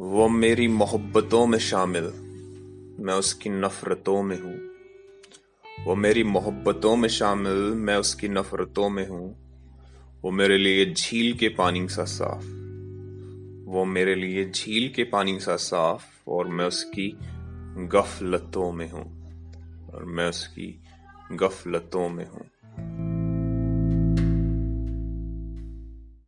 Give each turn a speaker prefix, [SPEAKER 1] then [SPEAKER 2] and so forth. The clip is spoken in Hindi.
[SPEAKER 1] वो मेरी मोहब्बतों में शामिल। मैं उसकी नफरतों में हूँ। वो मेरी मोहब्बतों में शामिल, मैं उसकी नफरतों में हूँ। वो मेरे लिए झील के पानी सा साफ़। वो मेरे लिए झील के पानी सा साफ़ और मैं उसकी गफलतों में हूँ। और मैं उसकी गफलतों में हूँ।